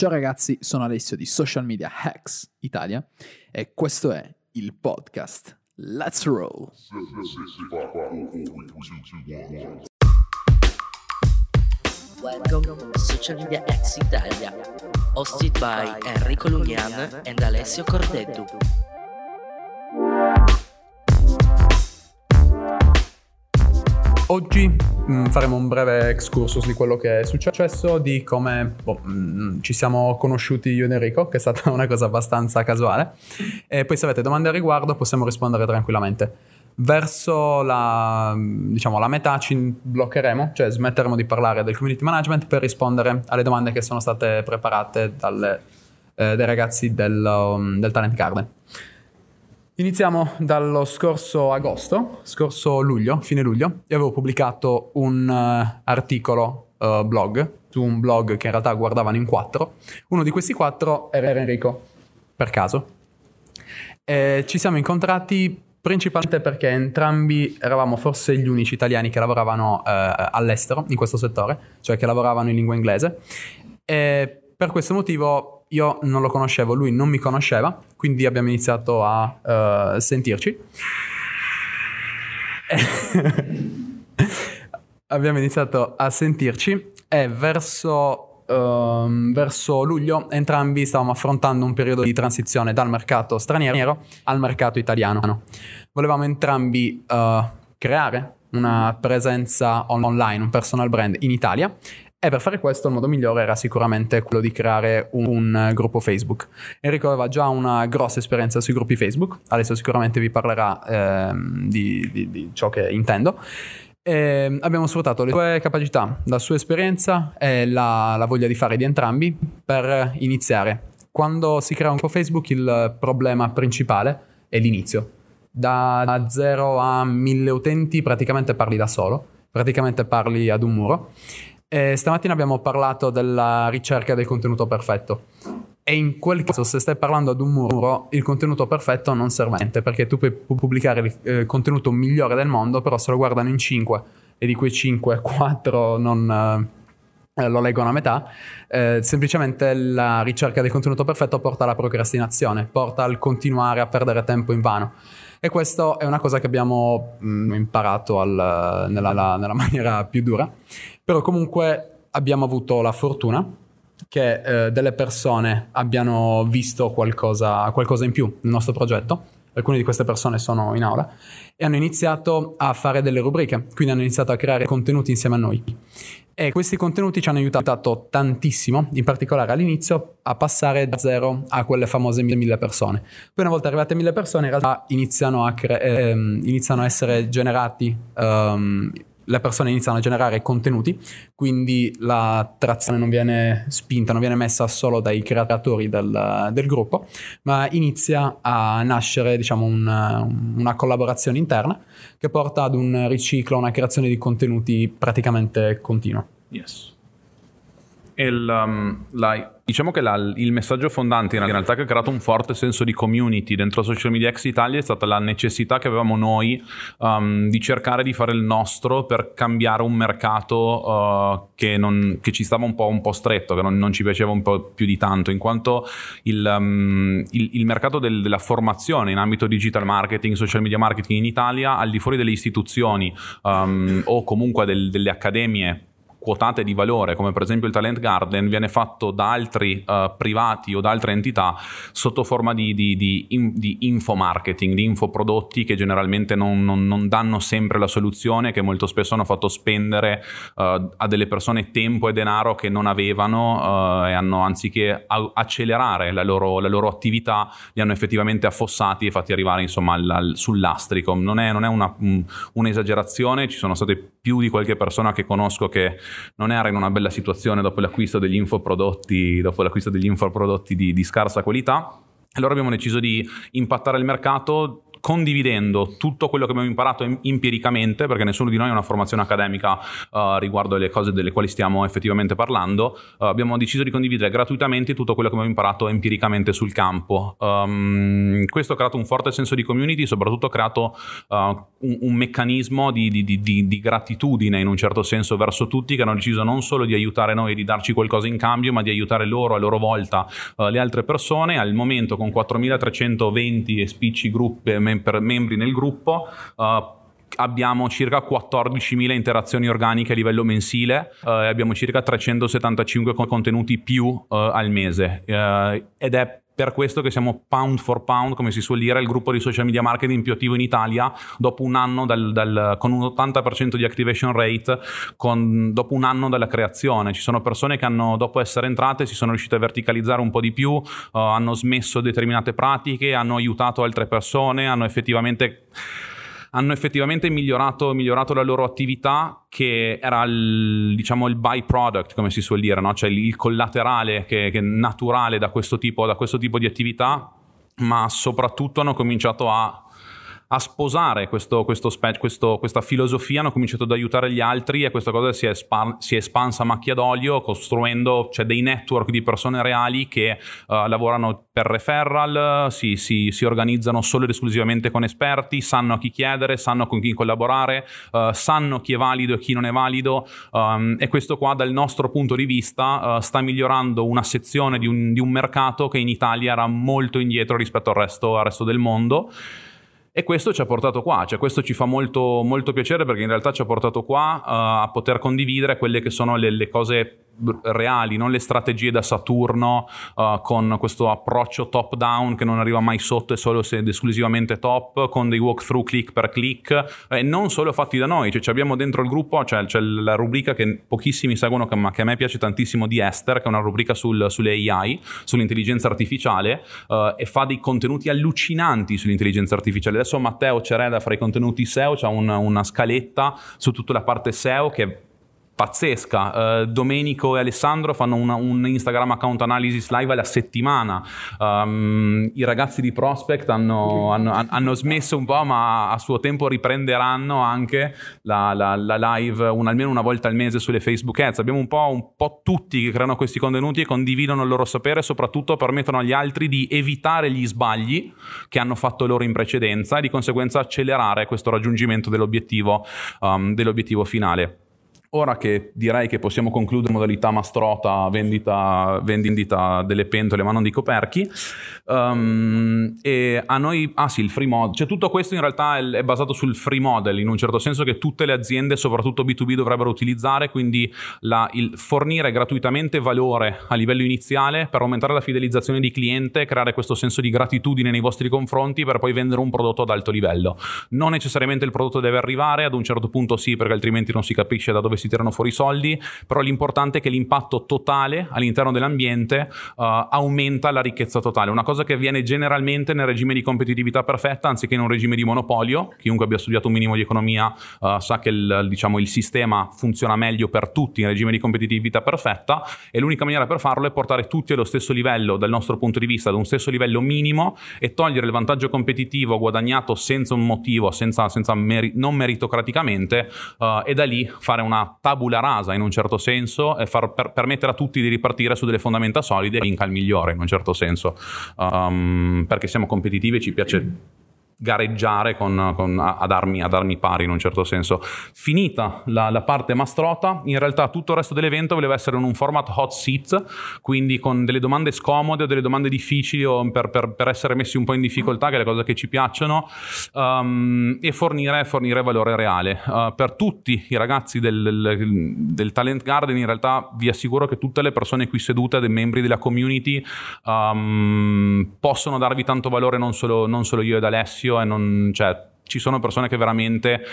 Ciao ragazzi, sono Alessio di Social Media Hacks Italia e questo è il podcast Let's Roll. Welcome to Social Media Hacks Italia, hosted by Enrico Lugnan and Alessio Cordeddu. Oggi mh, mm, faremo un breve excursus di quello che è successo, di come boh, mh, mm, ci siamo conosciuti io ed Enrico, che è stata una cosa abbastanza casuale. E poi se avete domande a riguardo possiamo rispondere tranquillamente. Verso la, diciamo, la metà ci bloccheremo, cioè smetteremo di parlare del community management per rispondere alle domande che sono state preparate dalle, eh, dai ragazzi del, um, del Talent Garden. Iniziamo dallo scorso agosto, scorso luglio, fine luglio, io avevo pubblicato un uh, articolo uh, blog su un blog che in realtà guardavano in quattro. Uno di questi quattro era Enrico, per caso. E ci siamo incontrati principalmente perché entrambi eravamo forse gli unici italiani che lavoravano uh, all'estero in questo settore, cioè che lavoravano in lingua inglese. E per questo motivo io non lo conoscevo, lui non mi conosceva, quindi abbiamo iniziato a uh, sentirci. abbiamo iniziato a sentirci e verso, uh, verso, luglio entrambi stavamo affrontando un periodo di transizione dal mercato straniero al mercato italiano. Volevamo entrambi uh, creare una presenza online, un personal brand in Italia e per fare questo il modo migliore era sicuramente quello di creare un, un, gruppo Facebook. Enrico aveva già una grossa esperienza sui gruppi Facebook, adesso sicuramente vi parlerà ehm, di, di, di, ciò che intendo. E abbiamo sfruttato le sue capacità, la sua esperienza e la, la voglia di fare di entrambi per iniziare. Quando si crea un gruppo Facebook il problema principale è l'inizio. Da 0 a 1000 utenti praticamente parli da solo, praticamente parli ad un muro e stamattina abbiamo parlato della ricerca del contenuto perfetto. E in quel caso, se stai parlando ad un muro, il contenuto perfetto non serve a niente, perché tu puoi pubblicare il eh, contenuto migliore del mondo, però se lo guardano in 5 e di quei 5, 4 non eh, lo leggono a metà, eh, semplicemente la ricerca del contenuto perfetto porta alla procrastinazione, porta al continuare a perdere tempo in vano. E questo è una cosa che abbiamo mh, mm, imparato al, nella, la, nella maniera più dura. Però comunque abbiamo avuto la fortuna che eh, delle persone abbiano visto qualcosa, qualcosa in più nel nostro progetto. Alcune di queste persone sono in aula e hanno iniziato a fare delle rubriche, quindi hanno iniziato a creare contenuti insieme a noi. E questi contenuti ci hanno aiutato tantissimo, in particolare all'inizio, a passare da zero a quelle famose mille persone. Poi una volta arrivate a mille persone, in realtà iniziano a, cre- ehm, iniziano a essere generati um, le persone iniziano a generare contenuti, quindi la trazione non viene spinta, non viene messa solo dai creatori del, del gruppo, ma inizia a nascere diciamo, un, una collaborazione interna che porta ad un riciclo, una creazione di contenuti praticamente continua. Yes. Il, um, la Diciamo che la, il messaggio fondante in realtà che ha creato un forte senso di community dentro Social Media X Italia è stata la necessità che avevamo noi um, di cercare di fare il nostro per cambiare un mercato uh, che, non, che, ci stava un po', un po stretto, che non, non, ci piaceva un po' più di tanto, in quanto il, um, il, il mercato del, della formazione in ambito digital marketing, social media marketing in Italia, al di fuori delle istituzioni um, o comunque del, delle accademie quotate di valore, come per esempio il Talent Garden, viene fatto da altri uh, privati o da altre entità sotto forma di, di, di, in, di infomarketing, di infoprodotti che generalmente non, non, non, danno sempre la soluzione, che molto spesso hanno fatto spendere uh, a delle persone tempo e denaro che non avevano uh, e hanno anziché a- accelerare la loro, la loro, attività, li hanno effettivamente affossati e fatti arrivare insomma al, al, sul lastrico. Non è, non è una, un, un'esagerazione, ci sono state più di qualche persona che conosco che non era in una bella situazione dopo l'acquisto degli infoprodotti, dopo l'acquisto degli infoprodotti di, di scarsa qualità. Allora abbiamo deciso di impattare il mercato condividendo tutto quello che abbiamo imparato empiricamente, perché nessuno di noi ha una formazione accademica uh, riguardo alle cose delle quali stiamo effettivamente parlando, uh, abbiamo deciso di condividere gratuitamente tutto quello che abbiamo imparato empiricamente sul campo. Um, questo ha creato un forte senso di community, soprattutto ha creato uh, un, un, meccanismo di, di, di, di, gratitudine in un certo senso verso tutti che hanno deciso non solo di aiutare noi e di darci qualcosa in cambio, ma di aiutare loro a loro volta le altre persone. Al momento con 4320 spicci gruppi mem- membri nel gruppo. Uh, abbiamo circa 14.000 interazioni organiche a livello mensile uh, e abbiamo circa 375 contenuti più uh, al mese uh, ed è per questo che siamo pound for pound, come si suol dire, il gruppo di social media marketing più attivo in Italia dopo un anno dal, dal, con un 80% di activation rate, con, dopo un anno dalla creazione. Ci sono persone che hanno, dopo essere entrate, si sono riuscite a verticalizzare un po' di più, uh, hanno smesso determinate pratiche, hanno aiutato altre persone, hanno effettivamente hanno effettivamente migliorato, migliorato la loro attività che era il, diciamo, il byproduct, come si suol dire, no? cioè il collaterale che, che naturale da questo, tipo, da questo tipo di attività, ma soprattutto hanno cominciato a a sposare questo, questo questo, questa filosofia, hanno cominciato ad aiutare gli altri e questa cosa si è, espan- si è espansa a macchia d'olio, costruendo cioè, dei network di persone reali che uh, lavorano per referral, si, si, si, organizzano solo ed esclusivamente con esperti, sanno a chi chiedere, sanno con chi collaborare, uh, sanno chi è valido e chi non è valido um, e questo qua dal nostro punto di vista uh, sta migliorando una sezione di un, di un, mercato che in Italia era molto indietro rispetto al resto, al resto del mondo. E questo ci ha portato qua, cioè questo ci fa molto, molto piacere perché in realtà ci ha portato qua uh, a poter condividere quelle che sono le, le cose reali, non le strategie da Saturno uh, con questo approccio top down che non arriva mai sotto e solo ed esclusivamente top, con dei walkthrough click per click, e non solo fatti da noi, cioè abbiamo dentro il gruppo, cioè, c'è la rubrica che pochissimi seguono, ma che a me piace tantissimo di Esther, che è una rubrica sul, sulle AI, sull'intelligenza artificiale, uh, e fa dei contenuti allucinanti sull'intelligenza artificiale. Adesso Matteo Cereda fra i contenuti SEO c'ha una, una scaletta su tutta la parte SEO che pazzesca. Uh, Domenico e Alessandro fanno una, un Instagram account analysis live alla settimana. Um, I ragazzi di Prospect hanno, hanno, hanno, smesso un po', ma a suo tempo riprenderanno anche la, la, la live un, almeno una volta al mese sulle Facebook Ads. Abbiamo un po', un po' tutti che creano questi contenuti e condividono il loro sapere, soprattutto permettono agli altri di evitare gli sbagli che hanno fatto loro in precedenza e di conseguenza accelerare questo raggiungimento dell'obiettivo, um, dell'obiettivo finale. Ora che direi che possiamo concludere modalità mastrota, vendita, vendita delle pentole ma non di coperchi, um, e a noi, ah sì, il free model, cioè tutto questo in realtà è, è, basato sul free model, in un certo senso che tutte le aziende, soprattutto B2B, dovrebbero utilizzare, quindi la, il fornire gratuitamente valore a livello iniziale per aumentare la fidelizzazione di cliente, creare questo senso di gratitudine nei vostri confronti per poi vendere un prodotto ad alto livello. Non necessariamente il prodotto deve arrivare, ad un certo punto sì, perché altrimenti non si capisce da dove si tirano fuori i soldi, però l'importante è che l'impatto totale all'interno dell'ambiente uh, aumenta la ricchezza totale, una cosa che avviene generalmente nel regime di competitività perfetta anziché in un regime di monopolio. Chiunque abbia studiato un minimo di economia uh, sa che il, diciamo, il sistema funziona meglio per tutti in regime di competitività perfetta e l'unica maniera per farlo è portare tutti allo stesso livello dal nostro punto di vista, ad un stesso livello minimo e togliere il vantaggio competitivo guadagnato senza un motivo, senza, senza meri- non meritocraticamente uh, e da lì fare una tabula rasa in un certo senso e far per, permettere a tutti di ripartire su delle fondamenta solide vinca il migliore in un certo senso. Um, perché siamo competitivi e ci piace gareggiare con, con, ad, armi, ad, armi, pari in un certo senso. Finita la, la, parte mastrota, in realtà tutto il resto dell'evento voleva essere in un format hot seat, quindi con delle domande scomode o delle domande difficili per, per, per, essere messi un po' in difficoltà, che è le cose che ci piacciono, um, e fornire, fornire, valore reale. Uh, per tutti i ragazzi del, del, del, Talent Garden, in realtà vi assicuro che tutte le persone qui sedute, dei membri della community, um, possono darvi tanto valore, non solo, non solo io ed Alessio, e non, cioè, ci sono persone che veramente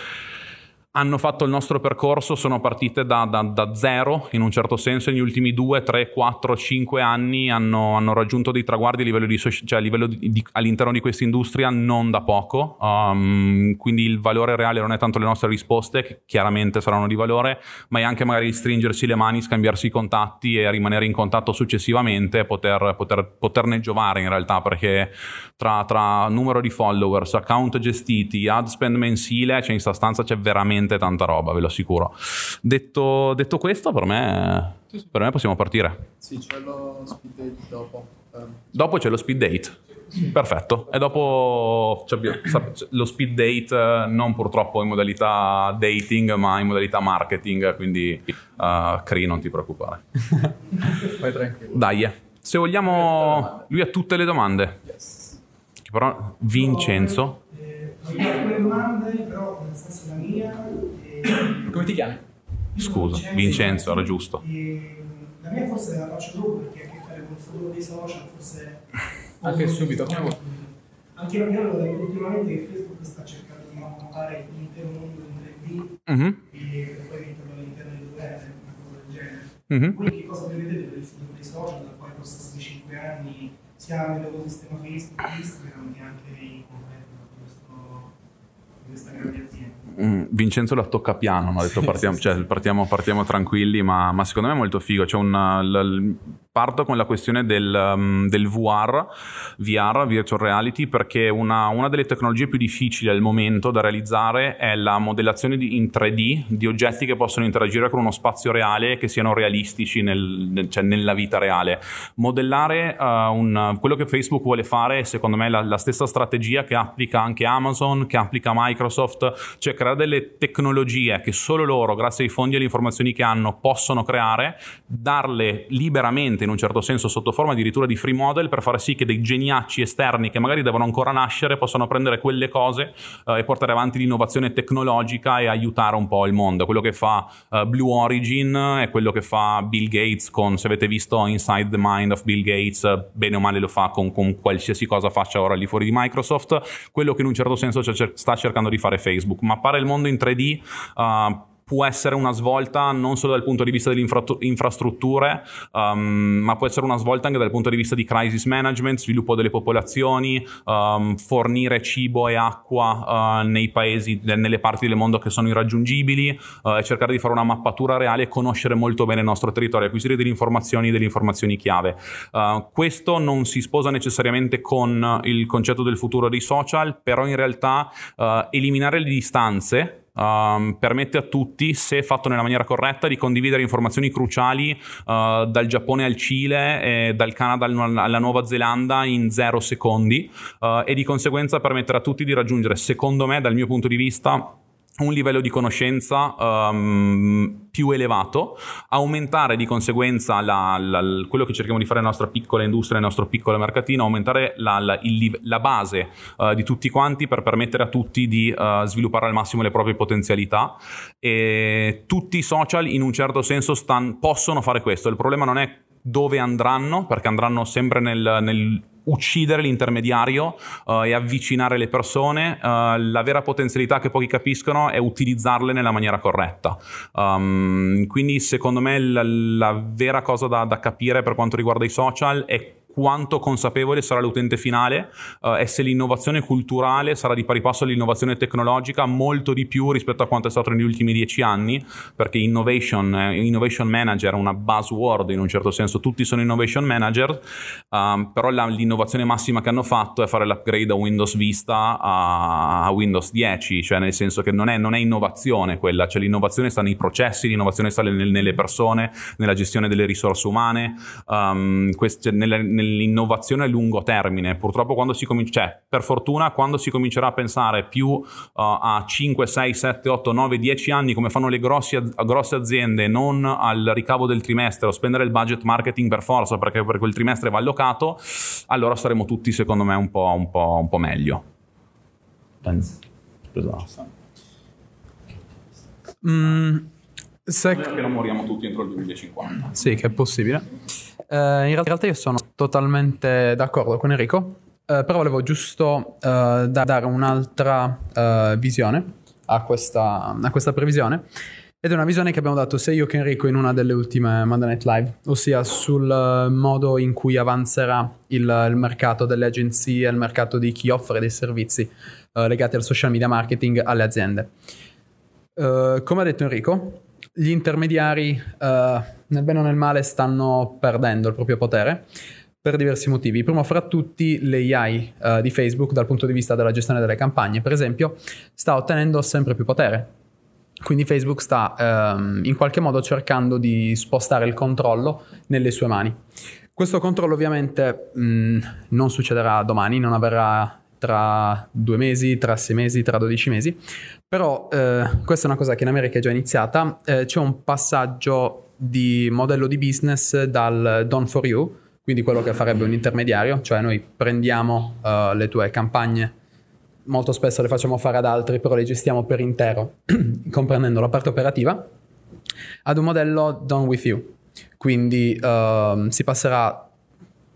hanno fatto il nostro percorso, sono partite da, da, da, zero in un certo senso, negli ultimi 2, 3, 4, 5 anni hanno, hanno raggiunto dei traguardi a livello, di, cioè a livello di, all'interno di questa industria non da poco, um, quindi il valore reale non è tanto le nostre risposte, che chiaramente saranno di valore, ma è anche magari stringersi le mani, scambiarsi i contatti e rimanere in contatto successivamente poter, poter, poterne giovare in realtà, perché tra, tra numero di followers, account gestiti, ad spend mensile, cioè in sostanza c'è veramente veramente tanta roba, ve lo assicuro. Detto, detto questo, per me, per me possiamo partire. Sì, c'è lo speed date dopo. Dopo c'è lo speed date. Perfetto. E dopo lo speed date eh, non purtroppo in modalità dating, ma in modalità marketing, quindi uh, Cree non ti preoccupare. Vai tranquillo. Dai, se vogliamo, lui ha tutte le domande. Yes. Però Vincenzo Le domande, però nel senso la mia... E... Come ti chiami? Scusa, Vincenzo, era giusto. E... La mia forse la faccio dopo perché ha a che fare con il futuro dei social, forse... Anche subito. Anche io lo detto ultimamente che Facebook sta cercando di mappare l'intero mondo in 3D mm-hmm. e poi metterlo all'interno di due una cosa del genere. Mm-hmm. Voi che cosa prevedete per il futuro dei social da qua ai prossimi 5 anni, sia nell'ecosistema Facebook, Instagram che anche nei questa grande azienda. Mm, Vincenzo la tocca piano, no? ha detto partiamo, cioè, partiamo, partiamo tranquilli, ma, ma, secondo me è molto figo. C'è un, l, parto con la questione del, um, del VR, VR, Virtual Reality, perché una, una, delle tecnologie più difficili al momento da realizzare è la modellazione di, in 3D di oggetti che possono interagire con uno spazio reale e che siano realistici nel, nel, cioè nella vita reale. Modellare uh, un, quello che Facebook vuole fare è secondo me la, la, stessa strategia che applica anche Amazon, che applica Microsoft, cioè creare delle tecnologie che solo loro, grazie ai fondi e alle informazioni che hanno, possono creare, darle liberamente in un certo senso sotto forma addirittura di free model per fare sì che dei geniacci esterni che magari devono ancora nascere possano prendere quelle cose eh, e portare avanti l'innovazione tecnologica e aiutare un po' il mondo. Quello che fa uh, Blue Origin è quello che fa Bill Gates con, se avete visto Inside the Mind of Bill Gates, bene o male lo fa con, con qualsiasi cosa faccia ora lì fuori di Microsoft, quello che in un certo senso sta cercando di fare Facebook, mappare il mondo in 3D. Uh, può essere una svolta non solo dal punto di vista delle infra- infrastrutture, um, ma può essere una svolta anche dal punto di vista di crisis management, sviluppo delle popolazioni, um, fornire cibo e acqua uh, nei paesi, nelle parti del mondo che sono irraggiungibili, uh, cercare di fare una mappatura reale e conoscere molto bene il nostro territorio, acquisire delle informazioni, delle informazioni chiave. Uh, questo non si sposa necessariamente con il concetto del futuro dei social, però in realtà eliminare le distanze Um, permette a tutti, se fatto nella maniera corretta, di condividere informazioni cruciali uh, dal Giappone al Cile e dal Canada alla Nuova Zelanda in zero secondi uh, e di conseguenza permettere a tutti di raggiungere, secondo me, dal mio punto di vista, un livello di conoscenza um, più elevato, aumentare di conseguenza la, la, quello che cerchiamo di fare nella nostra piccola industria, nel nostro piccolo mercatino, aumentare la, il, la base uh, di tutti quanti per permettere a tutti di uh, sviluppare al massimo le proprie potenzialità. E tutti i social in un certo senso stan, possono fare questo, il problema non è dove andranno, perché andranno sempre nel, nel uccidere l'intermediario uh, e avvicinare le persone. Uh, la vera potenzialità che pochi capiscono è utilizzarle nella maniera corretta. Um, quindi, secondo me, la, la vera cosa da, da capire per quanto riguarda i social è quanto consapevole sarà l'utente finale uh, e se l'innovazione culturale sarà di pari passo all'innovazione tecnologica molto di più rispetto a quanto è stato negli ultimi dieci anni, perché innovation, eh, innovation manager è una buzzword in un certo senso, tutti sono innovation manager, um, però la, l'innovazione massima che hanno fatto è fare l'upgrade da Windows Vista a, a Windows 10, cioè nel senso che non è, non è, innovazione quella, cioè l'innovazione sta nei processi, l'innovazione sta nel, nelle persone, nella gestione delle risorse umane, um, queste, nelle, nelle nell'innovazione a lungo termine. Purtroppo quando si comincia, cioè, per fortuna, quando si comincerà a pensare più uh, a 5, 6, 7, 8, 9, 10 anni come fanno le grossi, grosse aziende, non al ricavo del trimestre o spendere il budget marketing per forza perché per quel trimestre va allocato, allora saremo tutti, secondo me, un po', un po', un po meglio. Penso. Esatto. Mm, se... Che non moriamo tutti entro il 2050. Sì, che è possibile. Eh, in realtà io sono totalmente d'accordo con Enrico, eh, però volevo giusto eh, dare un'altra visione a questa, a questa previsione. Ed è una visione che abbiamo dato sia io che Enrico in una delle ultime Monday Night Live, ossia sul modo in cui avanzerà il, il mercato delle agenzie, il mercato di chi offre dei servizi eh, legati al social media marketing alle aziende. Eh, come ha detto Enrico, gli intermediari eh, nel bene o nel male stanno perdendo il proprio potere per diversi motivi. Primo fra tutti l'AI uh, di Facebook dal punto di vista della gestione delle campagne, per esempio, sta ottenendo sempre più potere. Quindi Facebook sta um, in qualche modo cercando di spostare il controllo nelle sue mani. Questo controllo ovviamente mh, non succederà domani, non avverrà tra due mesi, tra sei mesi, tra dodici mesi, però eh, questa è una cosa che in America è già iniziata, eh, c'è un passaggio di modello di business dal done for you, quindi quello che farebbe un intermediario, cioè noi prendiamo uh, le tue campagne, molto spesso le facciamo fare ad altri, però le gestiamo per intero, comprendendo la parte operativa, ad un modello done with you. Quindi uh, si passerà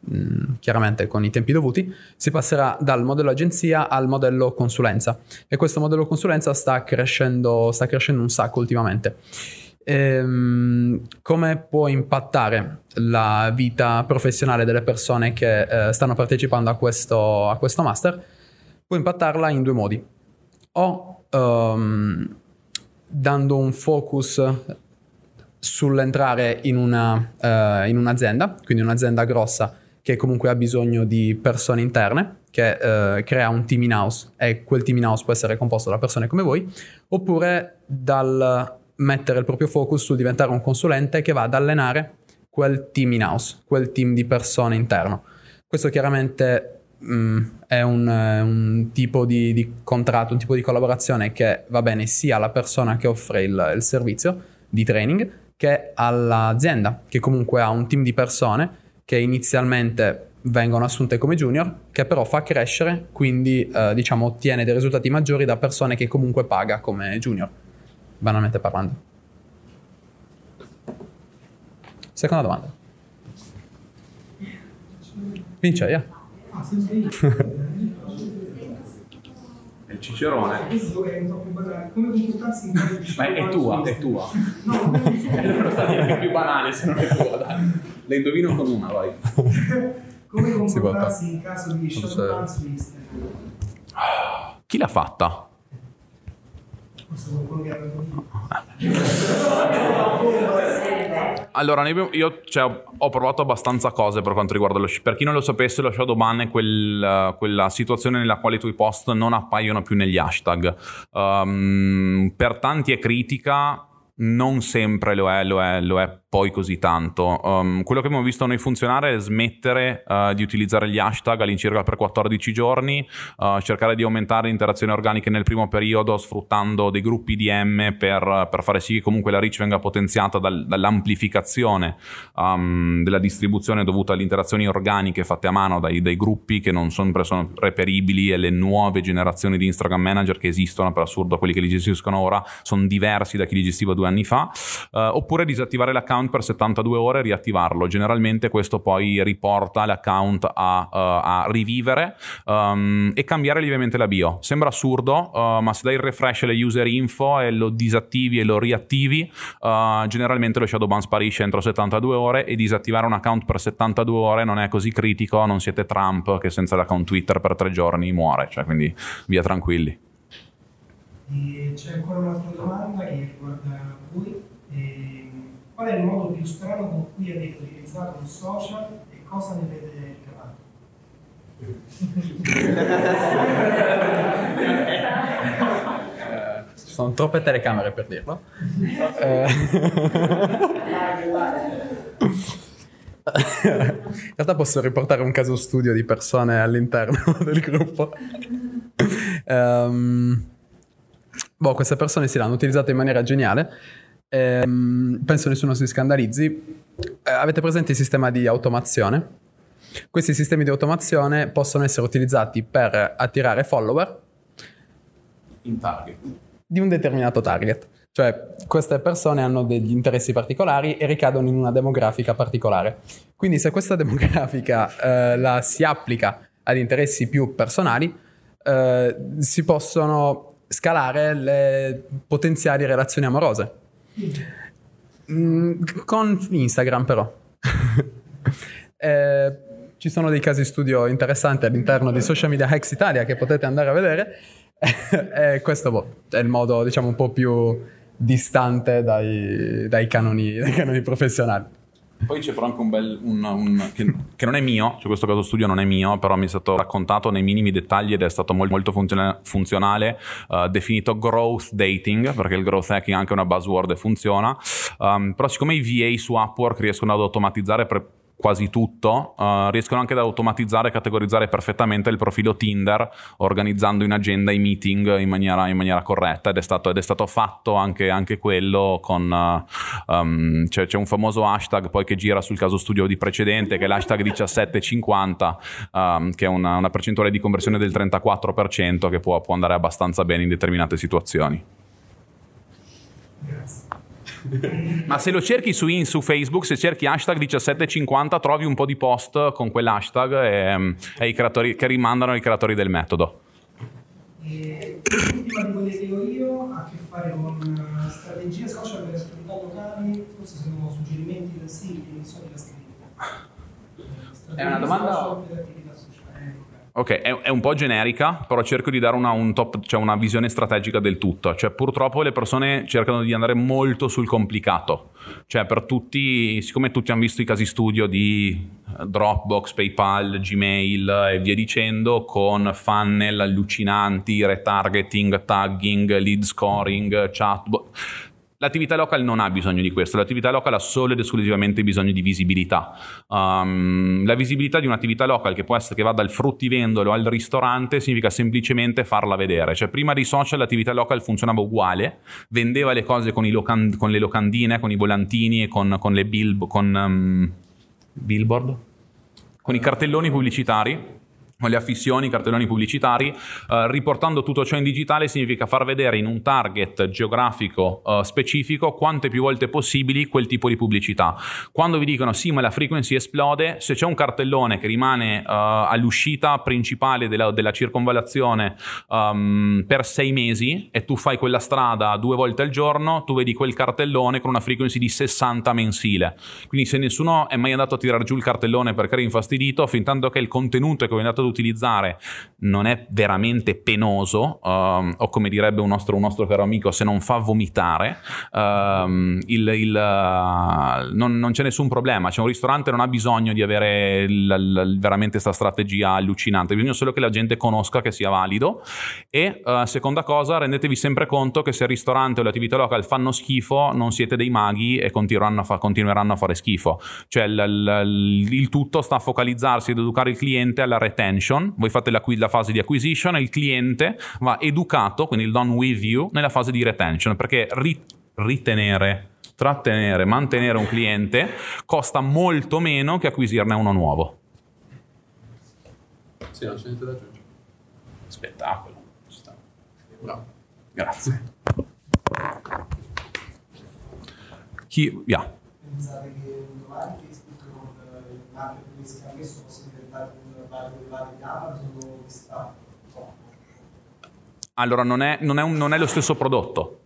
mh, mm, chiaramente con i tempi dovuti, si passerà dal modello agenzia al modello consulenza e questo modello consulenza sta crescendo, sta crescendo un sacco ultimamente. Ehm, come può impattare la vita professionale delle persone che eh, stanno partecipando a questo, a questo, master? Può impattarla in due modi. O um, dando un focus sull'entrare in, una, uh, in un'azienda, quindi un'azienda grossa che comunque ha bisogno di persone interne, che uh, crea un team in house e quel team in house può essere composto da persone come voi, oppure dal mettere il proprio focus sul diventare un consulente che va ad allenare quel team in house, quel team di persone interno. Questo chiaramente mh, mm, è un, un tipo di, di, contratto, un tipo di collaborazione che va bene sia alla persona che offre il, il servizio di training che all'azienda, che comunque ha un team di persone che inizialmente vengono assunte come junior, che però fa crescere, quindi eh, diciamo ottiene dei risultati maggiori da persone che comunque paga come junior banalmente parlando. Seconda domanda. Vince, yeah. Il cicerone. Ma è tua, è tua. No, non è Allora sta più banale se non è tua, dai. Le indovino con una, vai. Come comportarsi in caso di shutdown su Instagram? Chi l'ha fatta? Forse qualcuno che ha dato Allora, io cioè, ho provato abbastanza cose per quanto riguarda lo sh- Per chi non lo sapesse, lo shadow ban è quel, quella situazione nella quale i tuoi post non appaiono più negli hashtag. Um, per tanti è critica, non sempre lo è, lo è, lo è poi così tanto. Um, quello che abbiamo visto noi funzionare è smettere uh, di utilizzare gli hashtag all'incirca per 14 giorni, uh, cercare di aumentare le interazioni organiche nel primo periodo sfruttando dei gruppi DM per, per fare sì che comunque la reach venga potenziata dal- dall'amplificazione um, della distribuzione dovuta alle interazioni organiche fatte a mano dai, dai gruppi che non sempre sono reperibili e le nuove generazioni di Instagram manager che esistono per assurdo quelli che li gestiscono ora sono diversi da chi li gestiva due anni fa Uh, oppure disattivare l'account per 72 ore e riattivarlo. Generalmente questo poi riporta l'account a, uh, a rivivere um, e cambiare lievemente la bio. Sembra assurdo uh, ma se dai il refresh alle user info e lo disattivi e lo riattivi uh, generalmente lo shadow ban sparisce entro 72 ore e disattivare un account per 72 ore non è così critico non siete Trump che senza l'account Twitter per tre giorni muore. Cioè quindi via tranquilli. E c'è ancora un'altra domanda che riguarda voi. E qual è il modo più strano con cui avete utilizzato un social e cosa ne avete ricavato? Sono troppe telecamere per dirlo. Eh, In realtà posso riportare un caso studio di persone all'interno del gruppo. Ehm, boh, queste persone si l'hanno utilizzata in maniera geniale. Ehm, penso nessuno si scandalizzi. Eh, avete presente il sistema di automazione? Questi sistemi di automazione possono essere utilizzati per attirare follower in target di un determinato target. Cioè, queste persone hanno degli interessi particolari e ricadono in una demografica particolare. Quindi, se questa demografica eh, la si applica ad interessi più personali, eh, si possono scalare le potenziali relazioni amorose. Mm, con Instagram però. eh, ci sono dei casi studio interessanti all'interno di Social Media Hacks Italia che potete andare a vedere e questo boh, è il modo diciamo un po' più distante dai, dai, canoni, dai canoni professionali. Poi c'è però anche un bel. Un, un, che, che, non è mio, cioè questo caso studio non è mio, però mi è stato raccontato nei minimi dettagli ed è stato molto, molto funziona, funzionale, uh, definito growth dating, perché il growth hacking è anche una buzzword e funziona. Um, però siccome i VA su Upwork riescono ad automatizzare per quasi tutto, uh, riescono anche ad automatizzare e categorizzare perfettamente il profilo Tinder, organizzando in agenda i meeting in maniera, in maniera corretta ed è, stato, ed è stato, fatto anche, anche quello con... Uh, um, c'è, c'è, un famoso hashtag poi che gira sul caso studio di precedente, che è l'hashtag 1750, um, che è una, una, percentuale di conversione del 34% che può, può andare abbastanza bene in determinate situazioni. Ma se lo cerchi su, in, su Facebook, se cerchi hashtag 1750, trovi un po' di post con quell'hashtag e, e i creatori, che rimandano ai creatori del metodo. E l'ultima di quelle che ho io ha a che fare con eh, strategie social per le attività locali, forse sono suggerimenti consigli, non so di la. È una domanda Ok, è, è, un po' generica, però cerco di dare una, un top, cioè una visione strategica del tutto. Cioè, purtroppo le persone cercano di andare molto sul complicato. Cioè, per tutti, siccome tutti hanno visto i casi studio di eh, Dropbox, PayPal, Gmail e via dicendo, con funnel allucinanti, retargeting, tagging, lead scoring, chatbot L'attività local non ha bisogno di questo, l'attività local ha solo ed esclusivamente bisogno di visibilità. Um, la visibilità di un'attività local che può essere che va dal fruttivendolo al ristorante significa semplicemente farla vedere. Cioè prima dei social l'attività local funzionava uguale, vendeva le cose con, locan- con le locandine, con i volantini con, con le bill- con, um, billboard? Con i cartelloni pubblicitari le affissioni, i cartelloni pubblicitari, eh, riportando tutto ciò in digitale significa far vedere in un target geografico eh, specifico quante più volte possibili quel tipo di pubblicità. Quando vi dicono sì ma la frequency esplode, se c'è un cartellone che rimane eh, all'uscita principale della, della circonvallazione um, per sei mesi e tu fai quella strada due volte al giorno, tu vedi quel cartellone con una frequency di 60 mensile. Quindi se nessuno è mai andato a tirare giù il cartellone perché era infastidito, fin tanto che il contenuto che vi è andato utilizzare non è veramente penoso, um, o come direbbe un nostro, un nostro, caro amico, se non fa vomitare, um, il, il, uh, non, non, c'è nessun problema. C'è un ristorante non ha bisogno di avere il, il, veramente questa strategia allucinante, bisogna solo che la gente conosca che sia valido. E uh, seconda cosa, rendetevi sempre conto che se il ristorante o le attività local fanno schifo, non siete dei maghi e continueranno a, fa, continueranno a fare schifo. Cioè il tutto sta a focalizzarsi ed educare il cliente alla retention retention, voi fate la, la fase di acquisition e il cliente va educato, quindi il done with you, nella fase di retention, perché ri- ritenere trattenere, mantenere un cliente costa molto meno che acquisirne uno nuovo. Sì, non c'è niente da aggiungere. Spettacolo. Bravo. Grazie. Chi, yeah. Pensate che un domani Facebook con il marketplace che ha messo possa diventare di Amazon o di? Allora, non è, non, è un, non è, lo stesso prodotto.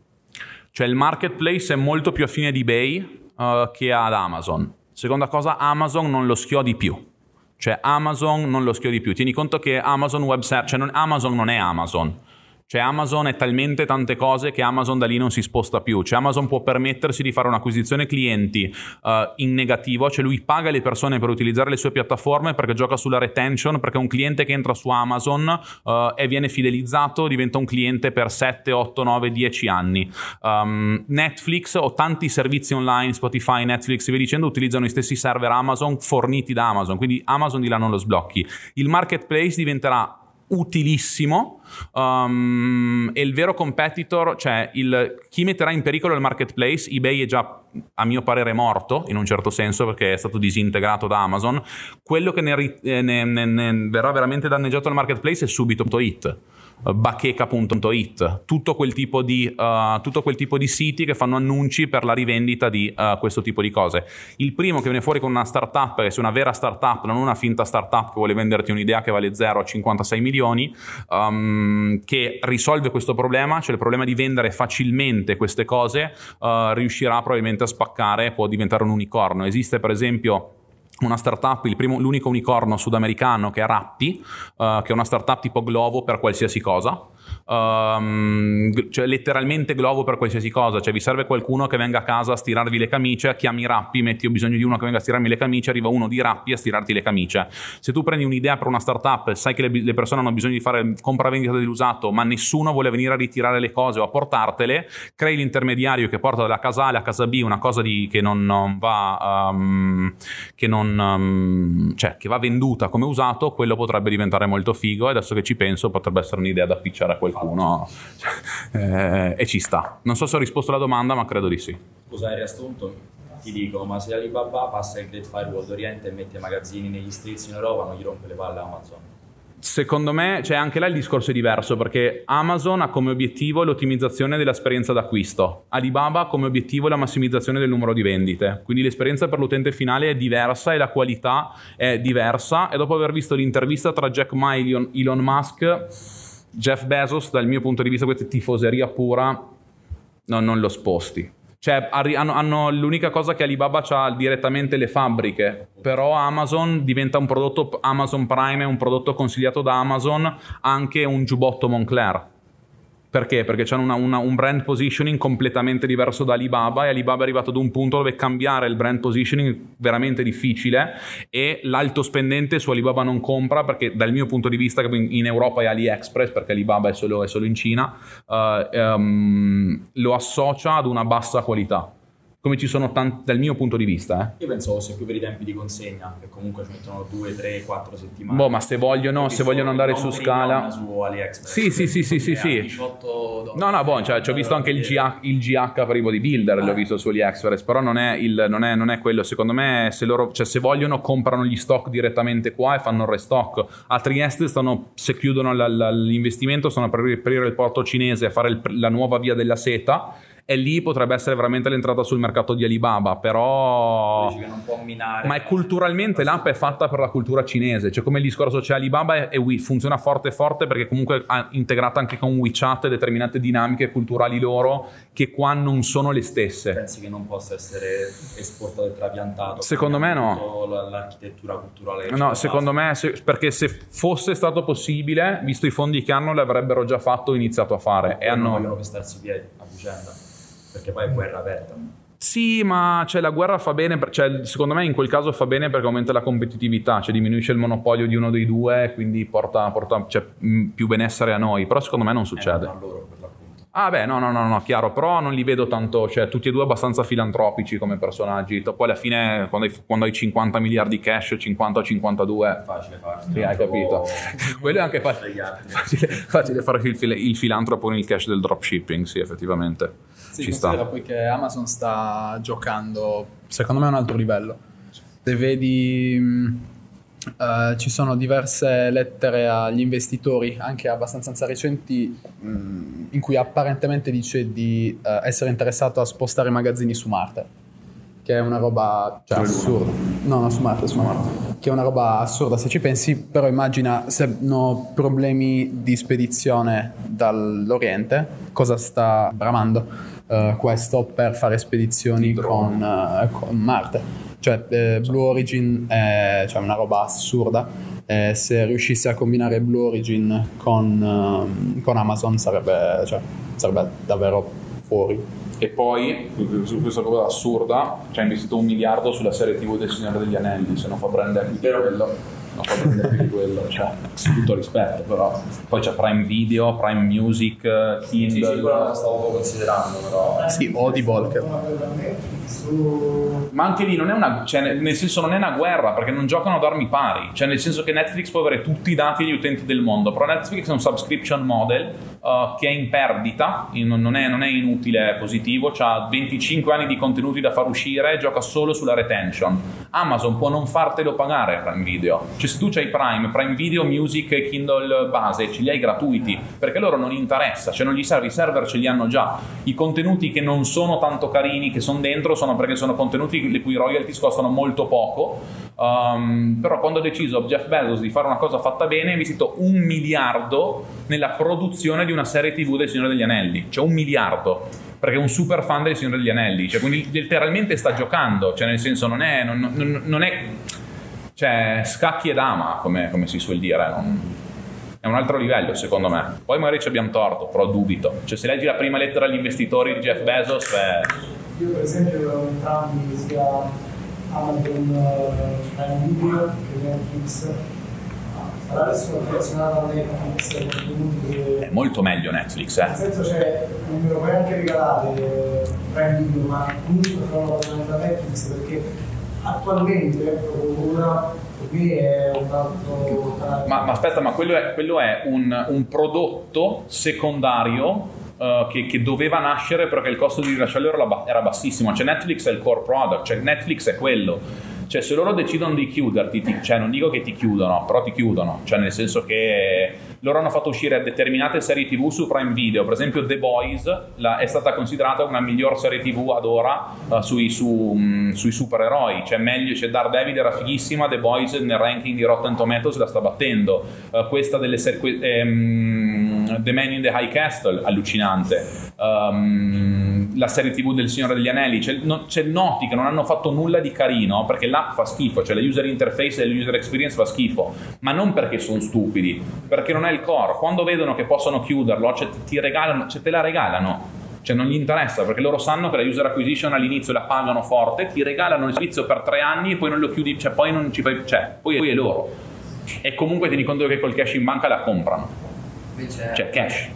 Cioè, il marketplace è molto più affine ad eBay uh, che ad Amazon. Seconda cosa, Amazon non lo schiodi più. Cioè, Amazon non lo schiodi più. Tieni conto che Amazon Web Search, cioè non, Amazon non è Amazon. Cioè Amazon è talmente tante cose che Amazon da lì non si sposta più. Cioè Amazon può permettersi di fare un'acquisizione clienti uh, in negativo, cioè lui paga le persone per utilizzare le sue piattaforme perché gioca sulla retention, perché un cliente che entra su Amazon uh, e viene fidelizzato diventa un cliente per 7, 8, 9, 10 anni. Um, Netflix o tanti servizi online, Spotify, Netflix via dicendo, utilizzano gli stessi server Amazon forniti da Amazon, quindi Amazon di là non lo sblocchi. Il marketplace diventerà utilissimo um, e il vero competitor, cioè il, chi metterà in pericolo il marketplace, eBay è già a mio parere morto in un certo senso perché è stato disintegrato da Amazon, quello che ne, eh, ne, ne, ne verrà veramente danneggiato il marketplace è subito.it bacheca.it, tutto quel, tipo di, uh, tutto quel tipo di siti che fanno annunci per la rivendita di uh, questo tipo di cose. Il primo che viene fuori con una startup, che è una vera startup, non una finta startup che vuole venderti un'idea che vale 0 a 56 milioni, um, che risolve questo problema, cioè il problema di vendere facilmente queste cose, uh, riuscirà probabilmente a spaccare, può diventare un unicorno. Esiste per esempio una startup, primo, l'unico unicorno sudamericano che è Rappi, uh, che è una startup tipo Glovo per qualsiasi cosa um, cioè letteralmente globo per qualsiasi cosa, cioè vi serve qualcuno che venga a casa a stirarvi le camicie, chiami Rappi, metti ho bisogno di uno che venga a stirarmi le camicie, arriva uno di Rappi a stirarti le camicie. Se tu prendi un'idea per una startup, sai che le, le persone hanno bisogno di fare compravendita dell'usato, ma nessuno vuole venire a ritirare le cose o a portartele, crei l'intermediario che porta dalla casa A alla casa B una cosa di, che non, non va um, che non um, cioè che va venduta come usato, quello potrebbe diventare molto figo. E adesso che ci penso potrebbe essere un'idea da appicciare a qualcuno eh, e ci sta. Non so se ho risposto alla domanda, ma credo di sì. Scusa, in riassunto ti dico, ma se Alibaba passa il Great Firewall d'Oriente e mette magazzini negli streets in Europa, non gli rompe le palle Amazon? Secondo me, cioè anche là il discorso è diverso perché Amazon ha come obiettivo l'ottimizzazione dell'esperienza d'acquisto, Alibaba ha come obiettivo la massimizzazione del numero di vendite, quindi l'esperienza per l'utente finale è diversa e la qualità è diversa e dopo aver visto l'intervista tra Jack Ma e Elon Musk, Jeff Bezos dal mio punto di vista questa tifoseria pura no, non lo sposti. Cioè, hanno, hanno, l'unica cosa che Alibaba ha direttamente le fabbriche, però Amazon diventa un prodotto, Amazon Prime è un prodotto consigliato da Amazon, anche un giubbotto Moncler perché? Perché c'è una, una, un brand positioning completamente diverso da Alibaba e Alibaba è arrivato ad un punto dove cambiare il brand positioning è veramente difficile e l'alto spendente su Alibaba non compra perché dal mio punto di vista in Europa è AliExpress perché Alibaba è solo, è solo in Cina, uh, um, lo associa ad una bassa qualità come ci sono tanti dal mio punto di vista. Eh. Io pensavo sia più per i tempi di consegna, che comunque ci mettono 2, 3, 4 settimane. Boh, ma se vogliono, se vogliono andare su scala... Su AliExpress. Sì, sì, sì, sì, sì, sì. No, no, boh, cioè, ci ho visto anche il GH, il GH per i bodybuilder, eh. l'ho visto su AliExpress, però non è, il, non è, non è quello. Secondo me, se, loro, cioè, se vogliono, comprano gli stock direttamente qua e fanno il restock. A Trieste stanno, se chiudono la, la, l'investimento, stanno per aprire il porto cinese e fare il, la nuova via della seta e lì potrebbe essere veramente l'entrata sul mercato di Alibaba, però... Minare, ma è culturalmente l'app è fatta per la cultura cinese, cioè come il discorso c'è Alibaba e Wii, funziona forte forte perché comunque ha integrato anche con WeChat determinate dinamiche culturali loro che qua non sono le stesse. Pensi che non possa essere esportato e trapiantato? Secondo me no. L'architettura culturale. No, secondo me se, perché se fosse stato possibile, visto i fondi che hanno, l'avrebbero già fatto o iniziato a fare. e hanno... vogliono pestarsi i piedi a vicenda perché poi è guerra aperta. Sì, ma cioè, la guerra fa bene, per, cioè, secondo me in quel caso fa bene perché aumenta la competitività, cioè diminuisce il monopolio di uno dei due, quindi porta, porta cioè, più benessere a noi, però secondo me non succede. Eh, loro, Ah beh, no, no, no, no, chiaro, però non li vedo tanto, cioè tutti e due abbastanza filantropici come personaggi. Poi alla fine quando hai, quando hai 50 miliardi cash, 50 o 52... È facile farsi. Sì, hai capito. Quello è anche facile, facile, facile fare il, fil- il filantropo con il cash del dropshipping, sì, effettivamente. Sì, Ci sta. poi che Amazon sta giocando, secondo me, a un altro livello. Se vedi Uh, ci sono diverse lettere agli investitori, anche abbastanza recenti, mh, mm, in cui apparentemente dice di uh, essere interessato a spostare magazzini su Marte, che è una roba cioè, assurda. No, no, su Marte, su Marte. Che è una roba assurda se ci pensi, però immagina se hanno problemi di spedizione dall'Oriente, cosa sta bramando uh, questo per fare spedizioni con, con Marte cioè, eh, Blue Origin è cioè, una roba assurda. Eh, se riuscisse a combinare Blue Origin con, uh, con Amazon sarebbe, cioè, sarebbe davvero fuori. E poi, su questa cosa assurda, ci ha investito un miliardo sulla serie TV del Signore degli Anelli, se non fa prendere più di quello non fa di quello, cioè, tutto rispetto, però. Poi c'è Prime Video, Prime Music, Kindle. Sì, sì, quello lo stavo considerando, però. Sì, Audible. Che... Ma anche lì non è una, cioè, nel senso non è una guerra perché non giocano ad armi pari, cioè nel senso che Netflix può avere tutti i dati degli utenti del mondo, però Netflix è un subscription model uh, che è in perdita, non è, non è inutile, è positivo, ha 25 anni di contenuti da far uscire, gioca solo sulla retention. Amazon può non fartelo pagare Prime Video. Cioè se tu c'hai Prime, Prime Video, Music e Kindle base, ce li hai gratuiti, perché loro non interessa, cioè non gli serve, i server ce li hanno già. I contenuti che non sono tanto carini, che sono dentro, sono perché sono contenuti le cui royalties costano molto poco. Um, però quando ha deciso Jeff Bezos di fare una cosa fatta bene, ha investito un miliardo nella produzione di una serie TV del Signore degli Anelli, cioè un miliardo perché è un super fan del Signore degli Anelli, cioè, quindi letteralmente sta giocando, cioè nel senso non è, non, non, non è cioè, scacchi e dama, come, come si suol dire, non, è un altro livello secondo me. Poi magari ci abbiamo torto, però dubito. Cioè se leggi la prima lettera agli investitori di Jeff Bezos, è... Io per esempio ho entrambi sia Amazon eh, Prime Video che Netflix. Adesso sono affezionato a Netflix contenuti che è molto meglio Netflix, Nel eh. senso c'è, non me lo puoi anche regalare eh, Prime Video, ma comunque farò cosa da Netflix perché attualmente proprio ora. Ma, ma aspetta, ma quello è, quello è un, un prodotto secondario eh, che, che doveva nascere perché il costo di rilasciarlo era, era bassissimo. Cioè Netflix è il core product, cioè Netflix è quello. Cioè se loro decidono di chiuderti, ti- cioè non dico che ti chiudono, però ti chiudono. Cioè nel senso che loro hanno fatto uscire determinate serie tv su Prime Video. Per esempio The Boys la- è stata considerata una miglior serie tv ad ora eh, sui, su- mh, sui supereroi. Cioè meglio, cioè Daredevil era fighissima, The Boys nel ranking di Rotten Tomatoes la sta battendo. Eh, questa delle serie... que- ehm, The Man in the High Castle, allucinante. Um, la serie tv del Signore degli Anelli, c'è, no- c'è noti che non hanno fatto nulla di carino perché l'app fa schifo, cioè la user interface e la user experience fa schifo, ma non perché sono stupidi, perché non è il core. Quando vedono che possono chiuderlo, cioè, ti regalano, cioè, te la regalano. Cioè non gli interessa perché loro sanno che la user acquisition all'inizio la pagano forte, ti regalano il servizio per tre anni e poi non lo chiudi, cioè poi non ci fai, cioè poi, poi è loro. E comunque tieni conto che col cash in banca la comprano, Invece cioè cash.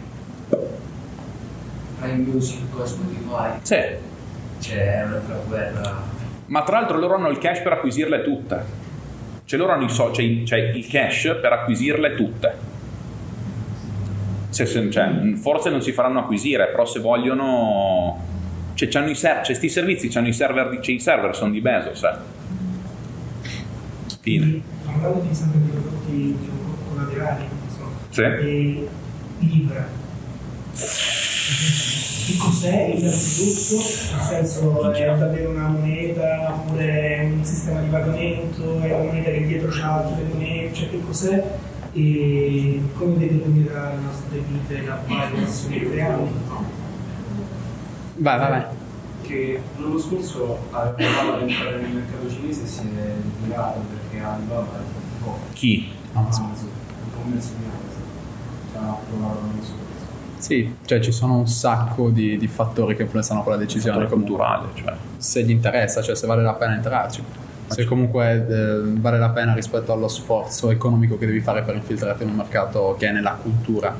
Prime Music con Spotify Sì, c'è un'altra guerra. Ma tra l'altro loro hanno il cash per acquisirle tutte. Cioè loro hanno i so- cioè, il- cioè il cash per acquisirle tutte. Se- se- cioè, forse non si faranno acquisire, però se vogliono... Cioè, c'hanno i ser- cioè, sti servizi, c'hanno i server, di- cioè, i server sono di Bezos, eh. Fine. Parlando di sempre di prodotti collaterali, Sì. e Libra. Che cos'è innanzitutto? Nel senso è davvero una moneta oppure un sistema di pagamento, è una moneta che dietro c'ha altre monete, cioè che cos'è e come determinerà le nostre vite la prossimi tre anni? Vai, vai, vai. che l'anno scorso aveva provato ad entrare nel mercato cinese e si è ritirato perché Alibaba è un po' Chi? Amazon. Amazon, un po' messo Sì, cioè ci sono un sacco di, di fattori che influenzano quella decisione. Culturale, cioè. Se gli interessa, cioè se vale la pena entrarci. Se comunque eh, vale la pena rispetto allo sforzo economico che devi fare per infiltrarti in un mercato che è nella cultura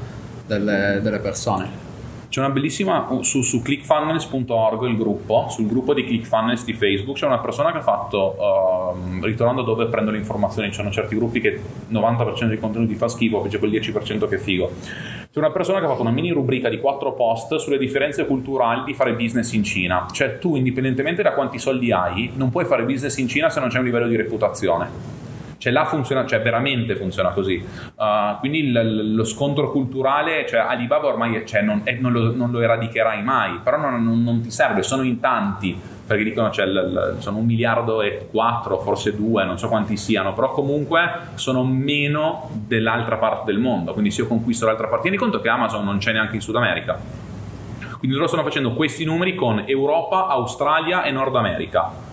delle, delle persone. C'è una bellissima su, su clickfunnels.org il gruppo, sul gruppo di ClickFunnels di Facebook, c'è una persona che ha fatto, ehm, ritornando dove prendo le informazioni, ci sono certi gruppi che il 90% dei contenuti fa schifo, c'è quel 10% che è figo. C'è una persona che ha fatto una mini rubrica di quattro post sulle differenze culturali di fare business in Cina. Cioè tu, indipendentemente da quanti soldi hai, non puoi fare business in Cina se non c'è un livello di reputazione. Cioè là funziona, cioè veramente funziona così. Uh, quindi il- lo scontro culturale, cioè Alibaba ormai cioè, non, è- non lo, non lo eradicherai mai, però non, non- non ti serve, sono in tanti, perché dicono cioè, l- l- sono un miliardo e quattro, forse due, non so quanti siano, però comunque sono meno dell'altra parte del mondo, quindi se io conquisto l'altra parte, tieni conto che Amazon non c'è neanche in Sud America. Quindi loro stanno facendo questi numeri con Europa, Australia e Nord America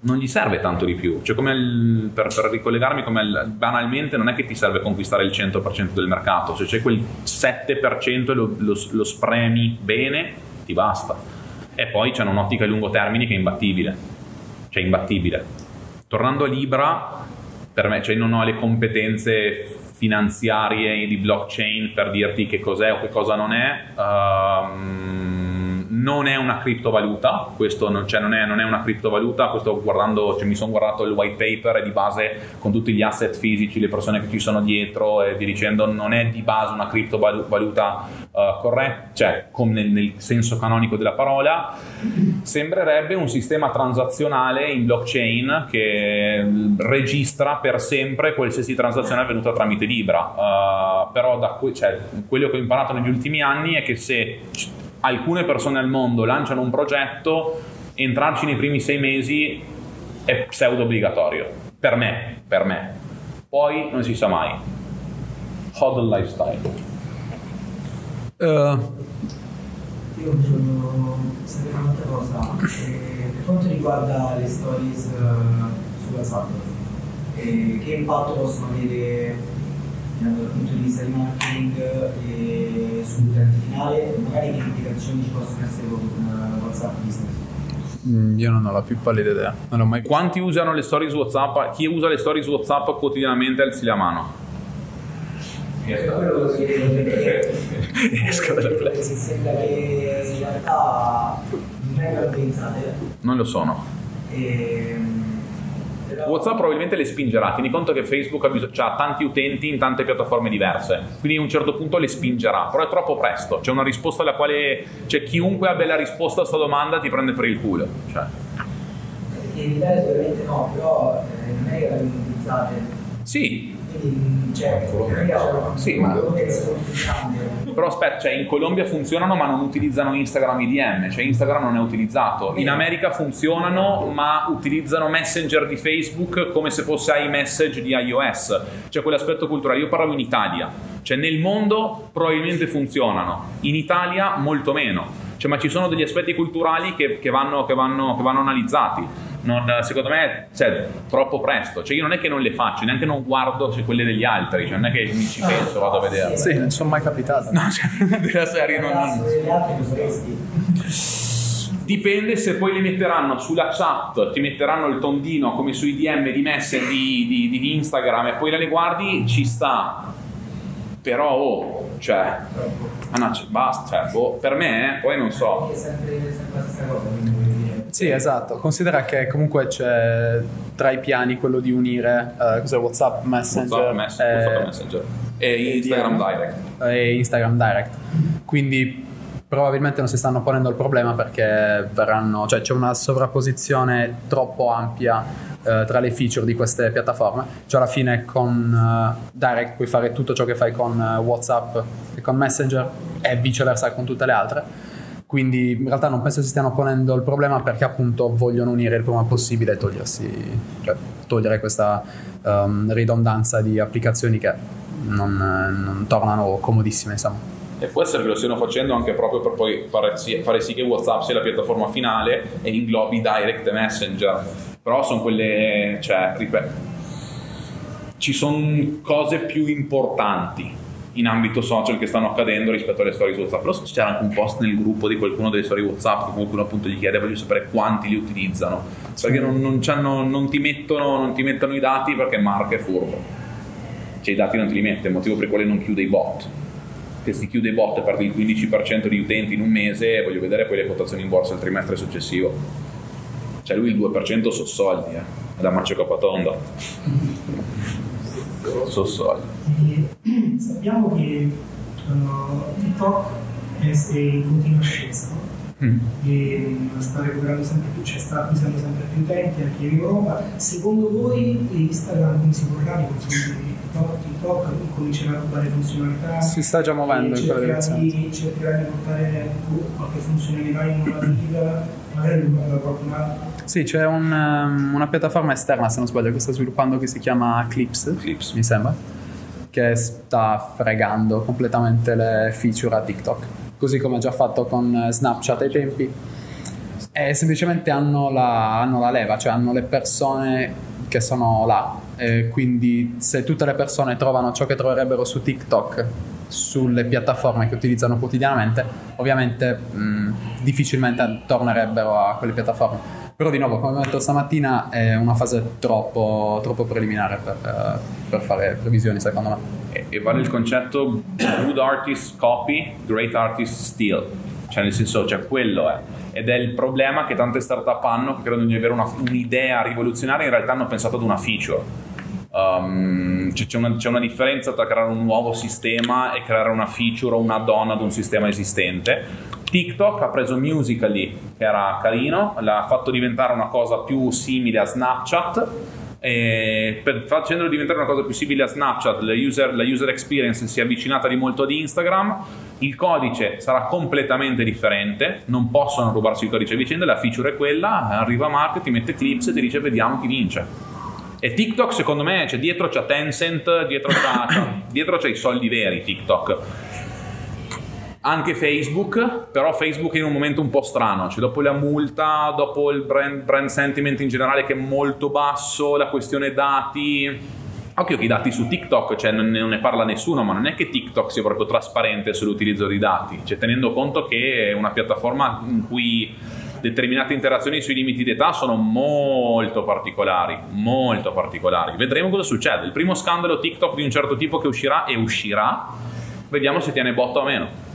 non gli serve tanto di più. Cioè, come il- per, per ricollegarmi, come il- banalmente, non è che ti serve conquistare il 100% del mercato, se c'è quel 7% e lo, lo- lo spremi bene, ti basta. E poi c'è un'ottica a lungo termine che è imbattibile. Cioè, imbattibile. Tornando a Libra, per me, cioè, non ho le competenze finanziarie di blockchain per dirti che cos'è o che cosa non è. Ehm, non è una criptovaluta, questo non, cioè non, è, non è una criptovaluta, guardando, cioè mi sono guardato il white paper e di base con tutti gli asset fisici, le persone che ci sono dietro e vi dicendo non è di base una criptovaluta eh, corretto, cioè nel, nel senso canonico della parola, sembrerebbe un sistema transazionale in blockchain che registra per sempre qualsiasi transazione avvenuta tramite Libra. Eh, però da que- cioè, quello che ho imparato negli ultimi anni è che se alcune persone al mondo lanciano un progetto, entrarci nei primi sei mesi è pseudo obbligatorio. Per me, per me. Poi non si sa mai. Hodl lifestyle. Eh, Io volevo sapere un'altra cosa. Eh, per quanto riguarda le stories eh, su WhatsApp, eh, che impatto possono avere dal punto di vista di marketing e sull'utente finale e magari che implicazioni ci possono essere con eh, WhatsApp Business? mm, io non ho la più pallida idea. Non ho mai. Quanti usano le stories WhatsApp? Chi usa le stories WhatsApp quotidianamente alzi la mano. Esco dalla perché sembra che in realtà non lo sono. e però- WhatsApp probabilmente le spingerà. Tieni conto che Facebook ha, bisog- ha tanti utenti in tante piattaforme diverse, quindi a un certo punto le spingerà, però è troppo presto. C'è una risposta alla quale, cioè, chiunque abbia la risposta a questa domanda ti prende per il culo. Cioè. In Italia sicuramente no, però eh, non è che vengono utilizzate. Sì, cioè, Sì, ma- però aspetta, cioè, in Colombia funzionano ma non utilizzano Instagram IDM, cioè Instagram non è utilizzato. In America funzionano ma utilizzano Messenger di Facebook come se fosse iMessage di iOS. C'è quell'aspetto culturale. Io parlavo in Italia, cioè nel mondo probabilmente funzionano, in Italia molto meno. Cioè, ma ci sono degli aspetti culturali che, che vanno, che vanno- che vanno analizzati. Non- secondo me, cioè, troppo presto. Cioè, io non è che non le faccio, neanche non guardo cioè, quelle degli altri, cioè, non è che mi ci penso, vado a vederle. Sì, non sono mai capitato. No, cioè, della serie non, potresti. Dipende se poi le metteranno sulla chat, ti metteranno il tondino come sui DM di Messenger di, di- di Instagram e poi le guardi, ci sta. Però, oh, cioè, ah no, cioè, basta, cioè, boh, per me, eh, poi non so. Sì, esatto. Considera che comunque c'è tra i piani quello di unire eh, cos'è, WhatsApp, Messenger, WhatsApp, Mess- e- WhatsApp Messenger e Instagram DM. Direct. e Instagram Direct. Quindi probabilmente non si stanno ponendo il problema perché verranno, cioè c'è una sovrapposizione troppo ampia eh, tra le feature di queste piattaforme. Cioè alla fine con eh, Direct puoi fare tutto ciò che fai con eh, WhatsApp e con Messenger e viceversa con tutte le altre. Quindi in realtà non penso si stiano ponendo il problema perché appunto vogliono unire il prima possibile e togliersi, cioè, togliere questa ehm, ridondanza di applicazioni che non, non tornano comodissime, insomma. E può essere che lo stiano facendo anche proprio per poi fare sì, fare sì che WhatsApp sia la piattaforma finale e inglobi Direct Messenger. Però sono quelle, cioè, ripeto, ci sono cose più importanti in ambito social che stanno accadendo rispetto alle storie su WhatsApp. Però c'era anche un post nel gruppo di qualcuno delle storie WhatsApp che qualcuno appunto gli chiede voglio sapere quanti li utilizzano. Perché non, non non ti mettono, non ti mettono i dati perché Mark è furbo. Cioè i dati non te li mette, motivo per il quale non chiude i bot. Che si chiude i bot e perdi il 15% di utenti in un mese, voglio vedere poi le quotazioni in borsa il trimestre successivo. Cioè lui il 2% sono soldi, eh. Da Maccio Capatonda. Soldi. E sappiamo che uh, TikTok è in continua ascesa? Mm. e mm, sta recuperando sempre più, cioè sta acquisendo sempre più utenti anche in Europa. Secondo voi Instagram come si nei confronti di TikTok? TikTok comincerà a dare funzionalità? Si sta già muovendo in quella cercherà direzione. di, cercherà di portare boh, qualche funzionalità innovativa, magari riguarda qualcun altro. Sì, c'è un, um, una piattaforma esterna, se non sbaglio, che sta sviluppando che si chiama Clips, Clips. mi sembra, che sta fregando completamente le feature a TikTok, così come ha già fatto con eh, Snapchat ai tempi. E semplicemente hanno la, hanno la leva, cioè hanno le persone che sono là. E quindi se tutte le persone trovano ciò che troverebbero su TikTok sulle piattaforme che utilizzano quotidianamente, ovviamente mh, difficilmente tornerebbero a quelle piattaforme. Però di nuovo, come ho detto stamattina, è una fase troppo, troppo preliminare per, eh, per fare previsioni, secondo me. E, e vale il concetto good artist copy, great artist steal. Cioè nel senso, cioè quello è. Ed è il problema che tante startup hanno, che credono di avere una- un'idea rivoluzionaria, in realtà hanno pensato ad una feature. Um, c'è, c'è una, c'è una differenza tra creare un nuovo sistema e creare una feature o una add-on ad un sistema esistente. TikTok ha preso Musical.ly, che era carino, l'ha fatto diventare una cosa più simile a Snapchat. Per, facendolo diventare una cosa più simile a Snapchat, la user, la user experience si è avvicinata di molto ad Instagram. Il codice sarà completamente differente, non possono rubarsi il codice a vicenda. La feature è quella: arriva Mark, ti mette clips e ti dice vediamo chi vince. E TikTok, secondo me, cioè, dietro c'è Tencent, dietro c'è, dietro c'è i soldi veri. TikTok anche Facebook, però Facebook è in un momento un po' strano, cioè dopo la multa, dopo il brand, brand sentiment in generale che è molto basso, la questione dati, occhio che i dati su TikTok, cioè non ne, parla nessuno, ma non è che TikTok sia proprio trasparente sull'utilizzo di dati, cioè tenendo conto che è una piattaforma in cui determinate interazioni sui limiti d'età sono molto particolari, molto particolari. Vedremo cosa succede. Il primo scandalo TikTok di un certo tipo che uscirà e uscirà, vediamo se tiene botto o meno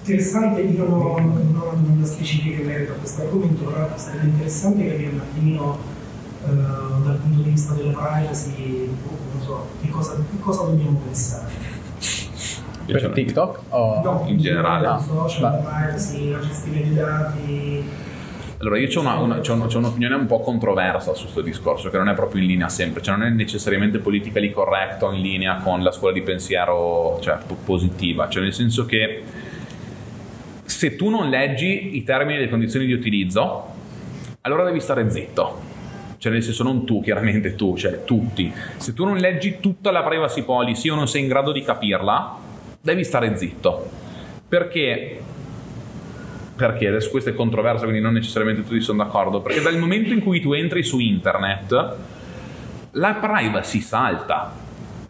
interessante, io non ho, una domanda specifica in merito a questo argomento, però sarebbe interessante capire un attimino eh, dal punto di vista della privacy, non so, che cosa, che cosa dobbiamo pensare. Per TikTok? O no, in generale? No, social, la privacy, la gestione dei dati. Allora, io ho, una, una, c'ho, c'ho un'opinione un po' controversa su questo discorso, che non è proprio in linea sempre, cioè non è necessariamente politically correct o in linea con la scuola di pensiero cioè, positiva, cioè nel senso che se tu non leggi i termini e le condizioni di utilizzo, allora devi stare zitto. Cioè, nel senso, non tu, chiaramente tu, cioè tutti. Se tu non leggi tutta la privacy policy o non sei in grado di capirla, devi stare zitto. Perché? Perché adesso questa è controversa, quindi non necessariamente tutti sono d'accordo. Perché dal momento in cui tu entri su internet, la privacy salta.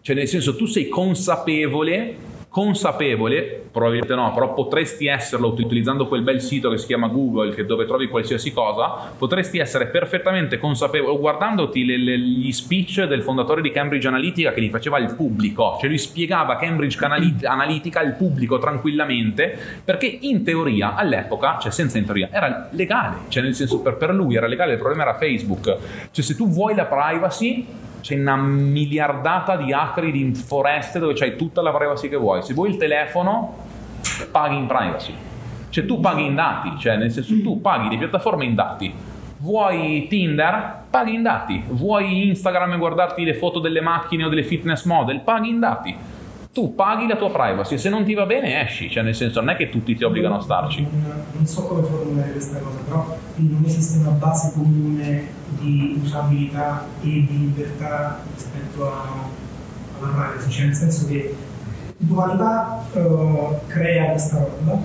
Cioè, nel senso, tu sei consapevole consapevole, probabilmente no, però potresti esserlo utilizzando quel bel sito che si chiama Google, che dove trovi qualsiasi cosa, potresti essere perfettamente consapevole, guardandoti le, le, gli speech del fondatore di Cambridge Analytica che li faceva al pubblico, cioè lui spiegava Cambridge Analytica al pubblico tranquillamente, perché in teoria all'epoca, cioè senza in teoria, era legale, cioè nel senso per, per lui era legale, il problema era Facebook, cioè se tu vuoi la privacy c'è una miliardata di acri di foreste dove c'hai tutta la privacy che vuoi. Se vuoi il telefono, paghi in privacy. Cioè tu paghi in dati, cioè nel senso tu paghi le piattaforme in dati. Vuoi Tinder? Paghi in dati. Vuoi Instagram e guardarti le foto delle macchine o delle fitness model? Paghi in dati tu paghi la tua privacy, se non ti va bene esci, cioè nel senso non è che tutti ti obbligano a starci. Non, non so come formulare questa cosa, però non esiste una base comune di usabilità e di libertà rispetto a, alla privacy, cioè nel senso che l'umanità uh, crea questa roba,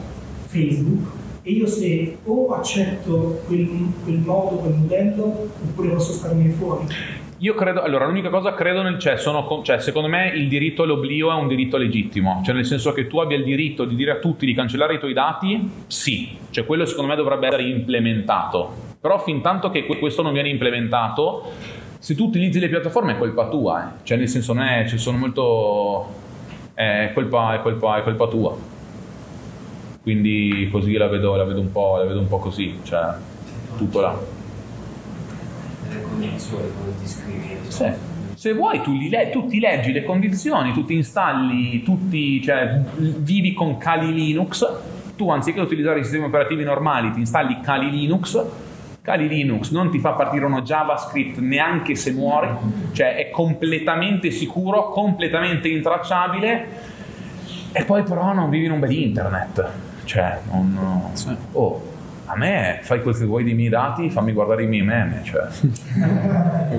Facebook, e io se o accetto quel, quel modo, quel modello, oppure posso starmi fuori. Io credo, allora l'unica cosa credo nel cioè, sono, cioè secondo me il diritto all'oblio è un diritto legittimo, cioè nel senso che tu abbia il diritto di dire a tutti di cancellare i tuoi dati, sì, cioè quello secondo me dovrebbe essere implementato, però fin tanto che questo non viene implementato, se tu utilizzi le piattaforme è colpa tua, eh. cioè nel senso non è, cioè sono molto, è colpa, è colpa, è colpa tua, quindi così la vedo, la vedo, un, po', la vedo un po' così, cioè tutto là condizioni come ti scrivi. Sì. Se vuoi tu, le- tu, ti leggi le condizioni, tu ti installi, tutti, cioè vivi con Kali Linux, tu anziché utilizzare i sistemi operativi normali ti installi Kali Linux, Kali Linux non ti fa partire uno JavaScript neanche se muore, cioè è completamente sicuro, completamente intracciabile. E poi però non vivi in un bel internet, cioè non... Oh, a me fai quel che vuoi dei miei dati, fammi guardare i miei meme, cioè.